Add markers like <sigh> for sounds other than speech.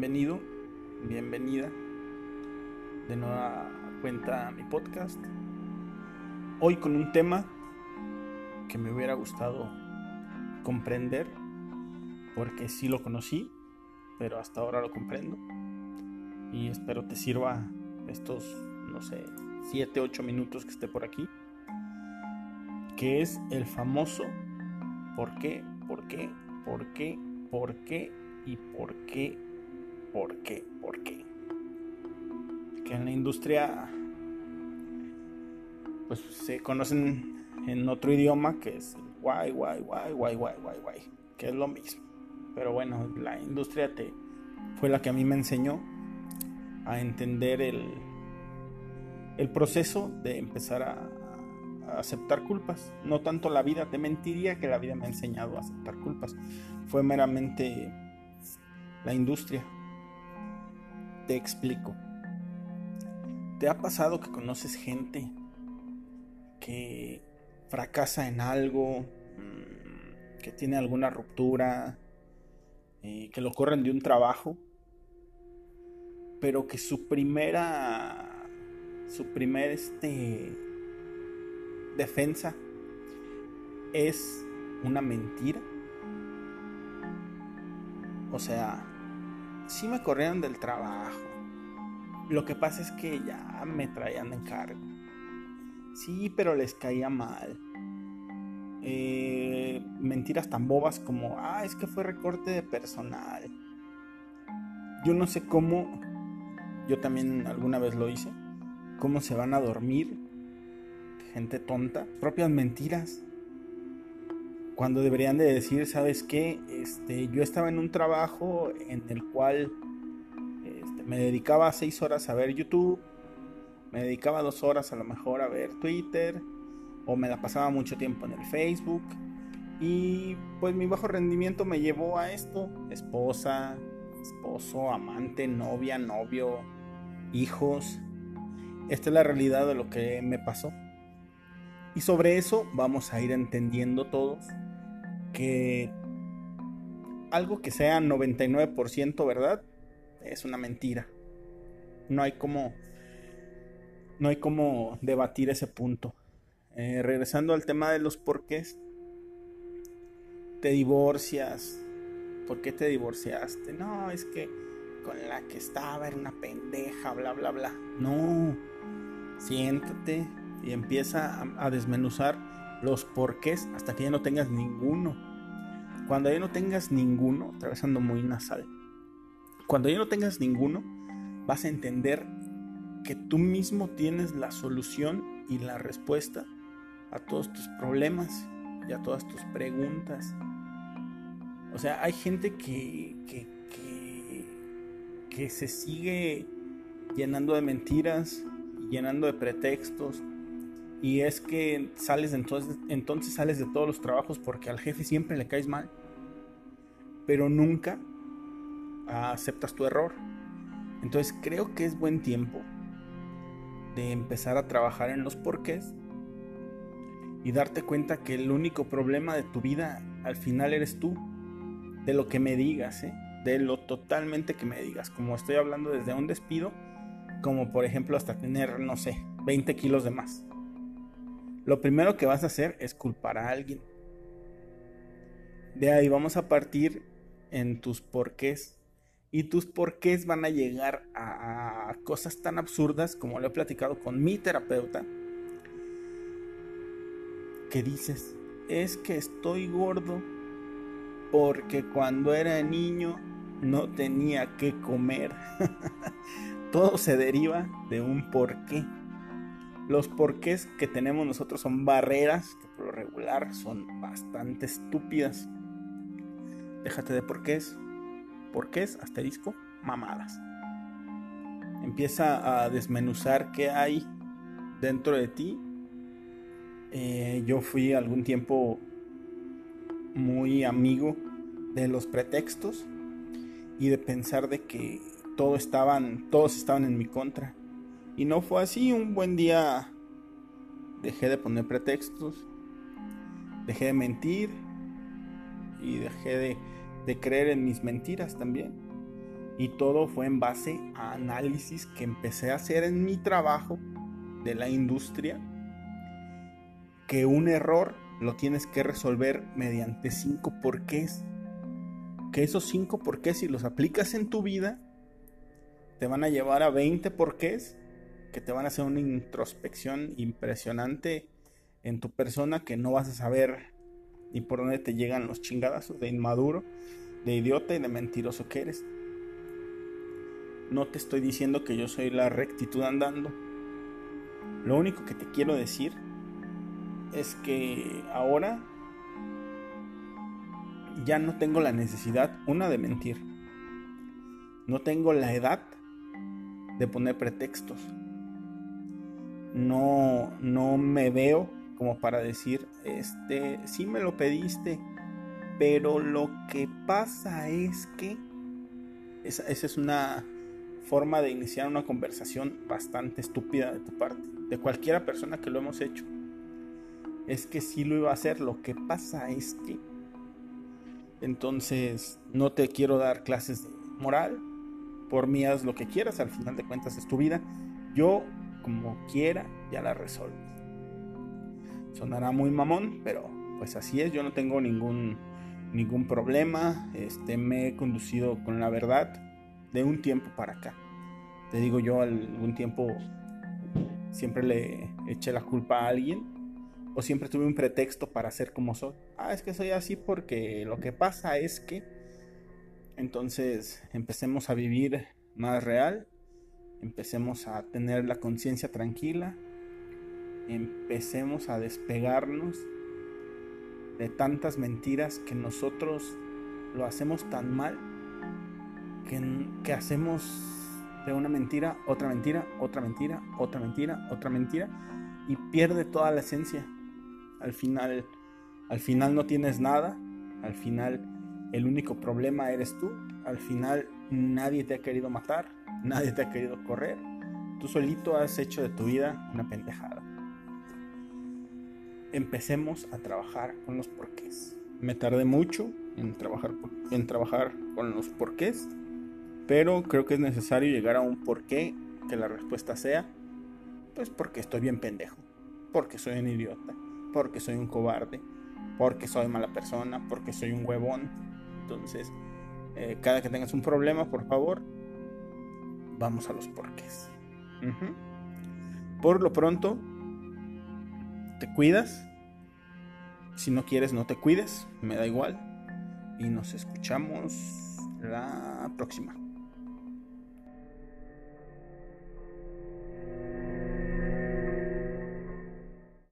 bienvenido, bienvenida de nueva cuenta a mi podcast. Hoy con un tema que me hubiera gustado comprender, porque sí lo conocí, pero hasta ahora lo comprendo. Y espero te sirva estos, no sé, 7, 8 minutos que esté por aquí. Que es el famoso ¿por qué? ¿Por qué? ¿Por qué? ¿Por qué? ¿Y por qué? ¿Por qué? ¿Por qué? Que en la industria pues se conocen en otro idioma que es guay, guay, guay, guay, guay, guay, guay, que es lo mismo. Pero bueno, la industria te fue la que a mí me enseñó a entender el, el proceso de empezar a aceptar culpas. No tanto la vida, te mentiría que la vida me ha enseñado a aceptar culpas. Fue meramente la industria. Te explico. ¿Te ha pasado que conoces gente que fracasa en algo, mm, que tiene alguna ruptura, eh, que lo corren de un trabajo, pero que su primera, su primer este, defensa es una mentira? O sea, sí me corrieron del trabajo. Lo que pasa es que ya me traían en cargo. Sí, pero les caía mal. Eh, mentiras tan bobas como, ah, es que fue recorte de personal. Yo no sé cómo, yo también alguna vez lo hice, cómo se van a dormir, gente tonta, propias mentiras cuando deberían de decir, ¿sabes qué? Este, yo estaba en un trabajo en el cual este, me dedicaba seis horas a ver YouTube, me dedicaba dos horas a lo mejor a ver Twitter, o me la pasaba mucho tiempo en el Facebook, y pues mi bajo rendimiento me llevó a esto, esposa, esposo, amante, novia, novio, hijos. Esta es la realidad de lo que me pasó. Y sobre eso vamos a ir entendiendo todos que algo que sea 99% verdad es una mentira. No hay como no hay como debatir ese punto. Eh, regresando al tema de los porqués, te divorcias. ¿Por qué te divorciaste? No, es que con la que estaba era una pendeja, bla, bla, bla. No, siéntate y empieza a, a desmenuzar los porqués hasta que ya no tengas ninguno. Cuando ya no tengas ninguno, atravesando muy nasal, cuando ya no tengas ninguno, vas a entender que tú mismo tienes la solución y la respuesta a todos tus problemas y a todas tus preguntas. O sea, hay gente que, que, que, que se sigue llenando de mentiras, llenando de pretextos, y es que sales entonces, entonces sales de todos los trabajos porque al jefe siempre le caes mal. Pero nunca aceptas tu error. Entonces creo que es buen tiempo de empezar a trabajar en los porqués y darte cuenta que el único problema de tu vida al final eres tú. De lo que me digas, ¿eh? de lo totalmente que me digas. Como estoy hablando desde un despido, como por ejemplo hasta tener, no sé, 20 kilos de más lo primero que vas a hacer es culpar a alguien. De ahí vamos a partir en tus porqués. Y tus porqués van a llegar a, cosas tan absurdas como lo he platicado con mi terapeuta. Que dices, es que estoy gordo porque cuando era niño no tenía que comer. <laughs> Todo se deriva de un porqué. Los porqués que tenemos nosotros son barreras que por lo regular son bastante estúpidas. Déjate de porqués. Porqués, asterisco, mamadas. Empieza a desmenuzar qué hay dentro de ti. Eh, yo fui algún tiempo muy amigo de los pretextos y de pensar de que todo estaban, todos estaban en mi contra. Y no fue así. Un buen día dejé de poner pretextos, dejé de mentir y dejé de, creer en mis mentiras también. Y todo fue en base a análisis que empecé a hacer en mi trabajo de la industria. Que un error lo tienes que resolver mediante cinco porqués. Que esos cinco porqués, si los aplicas en tu vida, te van a llevar a 20 porqués que te van a hacer una introspección impresionante en tu persona que no vas a saber ni por dónde te llegan los chingadazos de inmaduro, de idiota y de mentiroso que eres. No te estoy diciendo que yo soy la rectitud andando. Lo único que te quiero decir es que ahora ya no tengo la necesidad, una, de mentir. No tengo la edad de poner pretextos. No, no me veo como para decir, este, sí me lo pediste, pero lo que pasa es que esa, esa es una forma de iniciar una conversación bastante estúpida de tu parte, de cualquiera persona que lo hemos hecho es que sí lo iba a hacer. Lo que pasa es que... Entonces, no te quiero dar clases de moral. Por mí haz lo que quieras. Al final de cuentas es tu vida. Yo, como quiera, ya la resuelvo. Sonará muy mamón, pero pues así es. Yo no tengo ningún, ningún problema. Este, me he conducido con la verdad de un tiempo para acá. Te digo yo, algún tiempo siempre le eché la culpa a alguien o siempre tuve un pretexto para ser como soy. Ah, es que soy así porque lo que pasa es que entonces empecemos a vivir más real, empecemos a tener la conciencia tranquila, empecemos a despegarnos de tantas mentiras que nosotros lo hacemos tan mal que, que hacemos de una mentira, otra mentira, otra mentira, otra mentira, otra mentira y pierde toda la esencia. Al final, al final no tienes nada, al final el único problema eres tú, al final nadie te ha querido matar, nadie te ha querido correr, tú solito has hecho de tu vida una pendejada. Empecemos a trabajar con los porqués. Me tardé mucho en trabajar, en trabajar con los porqués, pero creo que es necesario llegar a un porqué que la respuesta sea, pues porque estoy bien pendejo, porque soy un idiota, porque soy un cobarde, porque soy mala persona, porque soy un huevón. Entonces, eh, cada que tengas un problema, por favor, vamos a los porqués. Por lo pronto, te cuidas. Si no quieres, no te cuides, me da igual. Y nos escuchamos la próxima.